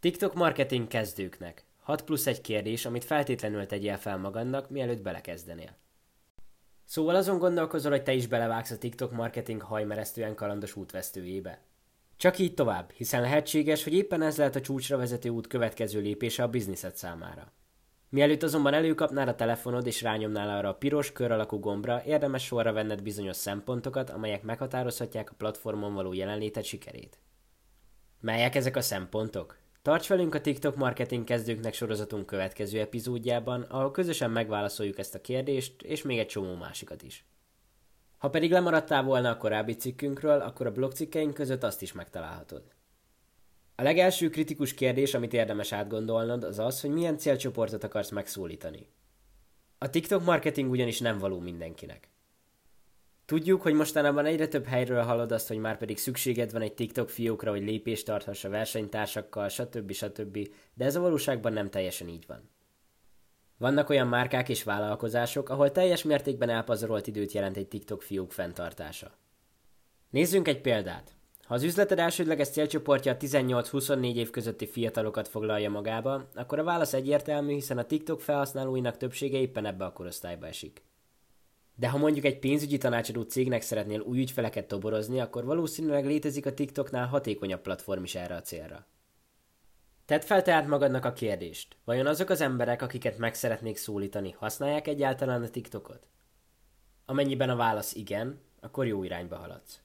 TikTok marketing kezdőknek. 6 plusz egy kérdés, amit feltétlenül tegyél fel magadnak, mielőtt belekezdenél. Szóval azon gondolkozol, hogy te is belevágsz a TikTok marketing hajmeresztően kalandos útvesztőjébe. Csak így tovább, hiszen lehetséges, hogy éppen ez lehet a csúcsra vezető út következő lépése a bizniszed számára. Mielőtt azonban előkapnál a telefonod és rányomnál arra a piros kör alakú gombra, érdemes sorra venned bizonyos szempontokat, amelyek meghatározhatják a platformon való jelenléted sikerét. Melyek ezek a szempontok? Tarts velünk a TikTok marketing kezdőknek sorozatunk következő epizódjában, ahol közösen megválaszoljuk ezt a kérdést, és még egy csomó másikat is. Ha pedig lemaradtál volna a korábbi cikkünkről, akkor a blogcikkeink között azt is megtalálhatod. A legelső kritikus kérdés, amit érdemes átgondolnod, az az, hogy milyen célcsoportot akarsz megszólítani. A TikTok marketing ugyanis nem való mindenkinek. Tudjuk, hogy mostanában egyre több helyről hallod azt, hogy már pedig szükséged van egy TikTok fiókra, hogy lépést tarthass a versenytársakkal, stb. stb. De ez a valóságban nem teljesen így van. Vannak olyan márkák és vállalkozások, ahol teljes mértékben elpazarolt időt jelent egy TikTok fiók fenntartása. Nézzünk egy példát. Ha az üzleted elsődleges célcsoportja a 18-24 év közötti fiatalokat foglalja magába, akkor a válasz egyértelmű, hiszen a TikTok felhasználóinak többsége éppen ebbe a korosztályba esik. De ha mondjuk egy pénzügyi tanácsadó cégnek szeretnél új ügyfeleket toborozni, akkor valószínűleg létezik a TikToknál hatékonyabb platform is erre a célra. Tedd fel tehát magadnak a kérdést, vajon azok az emberek, akiket meg szeretnék szólítani, használják egyáltalán a TikTokot? Amennyiben a válasz igen, akkor jó irányba haladsz.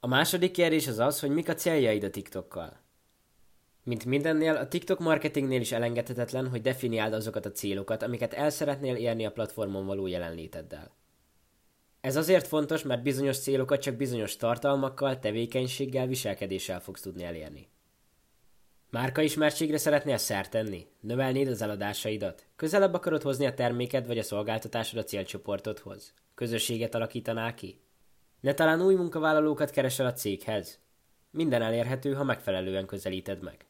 A második kérdés az az, hogy mik a céljaid a TikTokkal. Mint mindennél, a TikTok marketingnél is elengedhetetlen, hogy definiáld azokat a célokat, amiket el szeretnél érni a platformon való jelenléteddel. Ez azért fontos, mert bizonyos célokat csak bizonyos tartalmakkal, tevékenységgel, viselkedéssel fogsz tudni elérni. Márka ismertségre szeretnél szert tenni? Növelnéd az eladásaidat? Közelebb akarod hozni a terméked vagy a szolgáltatásod a célcsoportodhoz? Közösséget alakítanál ki? Ne talán új munkavállalókat keresel a céghez? Minden elérhető, ha megfelelően közelíted meg.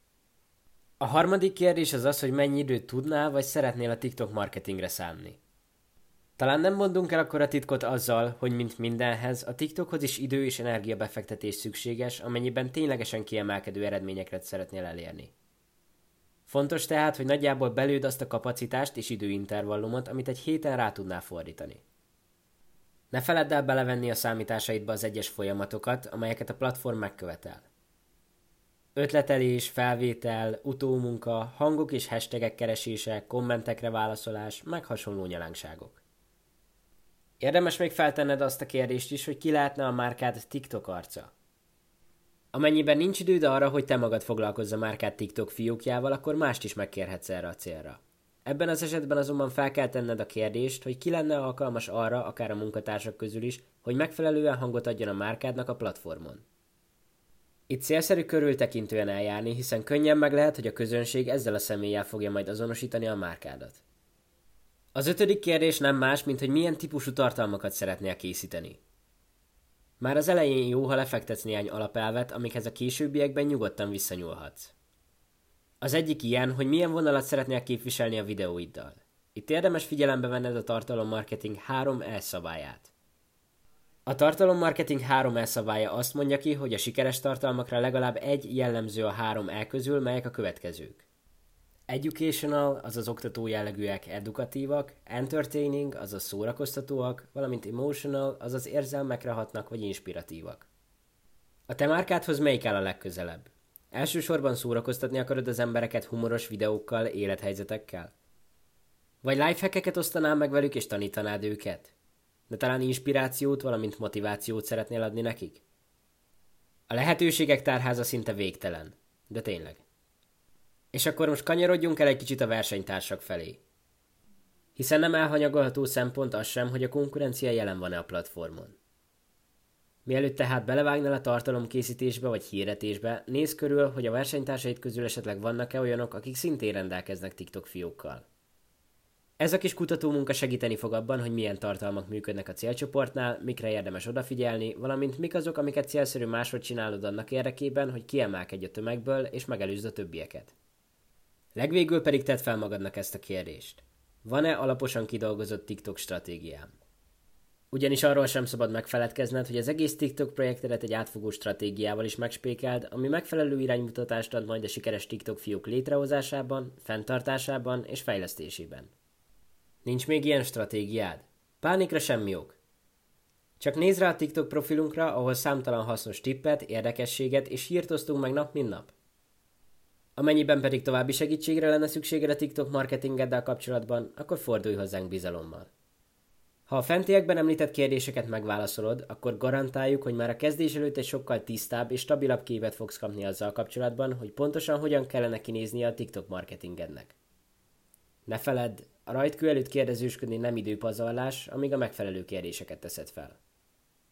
A harmadik kérdés az az, hogy mennyi időt tudnál vagy szeretnél a TikTok marketingre szánni. Talán nem mondunk el akkor a titkot azzal, hogy mint mindenhez, a TikTokhoz is idő és energiabefektetés szükséges, amennyiben ténylegesen kiemelkedő eredményekre szeretnél elérni. Fontos tehát, hogy nagyjából belőd azt a kapacitást és időintervallumot, amit egy héten rá tudnál fordítani. Ne feledd el belevenni a számításaidba az egyes folyamatokat, amelyeket a platform megkövetel. Ötletelés, felvétel, utómunka, hangok és hashtagek keresése, kommentekre válaszolás, meg hasonló nyalánkságok. Érdemes még feltenned azt a kérdést is, hogy ki lehetne a márkád TikTok arca. Amennyiben nincs időd arra, hogy te magad foglalkozz a márkád TikTok fiókjával, akkor mást is megkérhetsz erre a célra. Ebben az esetben azonban fel kell tenned a kérdést, hogy ki lenne alkalmas arra, akár a munkatársak közül is, hogy megfelelően hangot adjon a márkádnak a platformon. Itt célszerű körültekintően eljárni, hiszen könnyen meg lehet, hogy a közönség ezzel a személlyel fogja majd azonosítani a márkádat. Az ötödik kérdés nem más, mint hogy milyen típusú tartalmakat szeretnél készíteni. Már az elején jó, ha lefektetsz néhány alapelvet, amikhez a későbbiekben nyugodtan visszanyúlhatsz. Az egyik ilyen, hogy milyen vonalat szeretnél képviselni a videóiddal. Itt érdemes figyelembe venned a tartalommarketing 3 E szabályát. A tartalommarketing 3 E szabálya azt mondja ki, hogy a sikeres tartalmakra legalább egy jellemző a 3 E közül, melyek a következők. Educational, azaz oktató jellegűek, edukatívak, entertaining, azaz szórakoztatóak, valamint emotional, azaz érzelmekre hatnak vagy inspiratívak. A te márkádhoz melyik áll a legközelebb? Elsősorban szórakoztatni akarod az embereket humoros videókkal, élethelyzetekkel? Vagy lifehackeket osztanál meg velük és tanítanád őket? De talán inspirációt, valamint motivációt szeretnél adni nekik? A lehetőségek tárháza szinte végtelen. De tényleg. És akkor most kanyarodjunk el egy kicsit a versenytársak felé. Hiszen nem elhanyagolható szempont az sem, hogy a konkurencia jelen van-e a platformon. Mielőtt tehát belevágnál a tartalomkészítésbe vagy hirdetésbe, nézz körül, hogy a versenytársait közül esetleg vannak-e olyanok, akik szintén rendelkeznek TikTok fiókkal. Ez a kis kutatómunka segíteni fog abban, hogy milyen tartalmak működnek a célcsoportnál, mikre érdemes odafigyelni, valamint mik azok, amiket célszerű máshogy csinálod annak érdekében, hogy kiemelkedj a tömegből és megelőzd a többieket. Legvégül pedig tedd fel magadnak ezt a kérdést. Van-e alaposan kidolgozott TikTok stratégiám? Ugyanis arról sem szabad megfeledkezned, hogy az egész TikTok projektedet egy átfogó stratégiával is megspékeld, ami megfelelő iránymutatást ad majd a sikeres TikTok fiók létrehozásában, fenntartásában és fejlesztésében. Nincs még ilyen stratégiád? Pánikra semmi ok. Csak nézz rá a TikTok profilunkra, ahol számtalan hasznos tippet, érdekességet és hírt osztunk meg nap, mint nap. Amennyiben pedig további segítségre lenne szükséged a TikTok marketingeddel kapcsolatban, akkor fordulj hozzánk bizalommal. Ha a fentiekben említett kérdéseket megválaszolod, akkor garantáljuk, hogy már a kezdés előtt egy sokkal tisztább és stabilabb képet fogsz kapni azzal kapcsolatban, hogy pontosan hogyan kellene kinéznie a TikTok marketingednek. Ne feledd, a rajtkő előtt kérdezősködni nem időpazarlás, amíg a megfelelő kérdéseket teszed fel.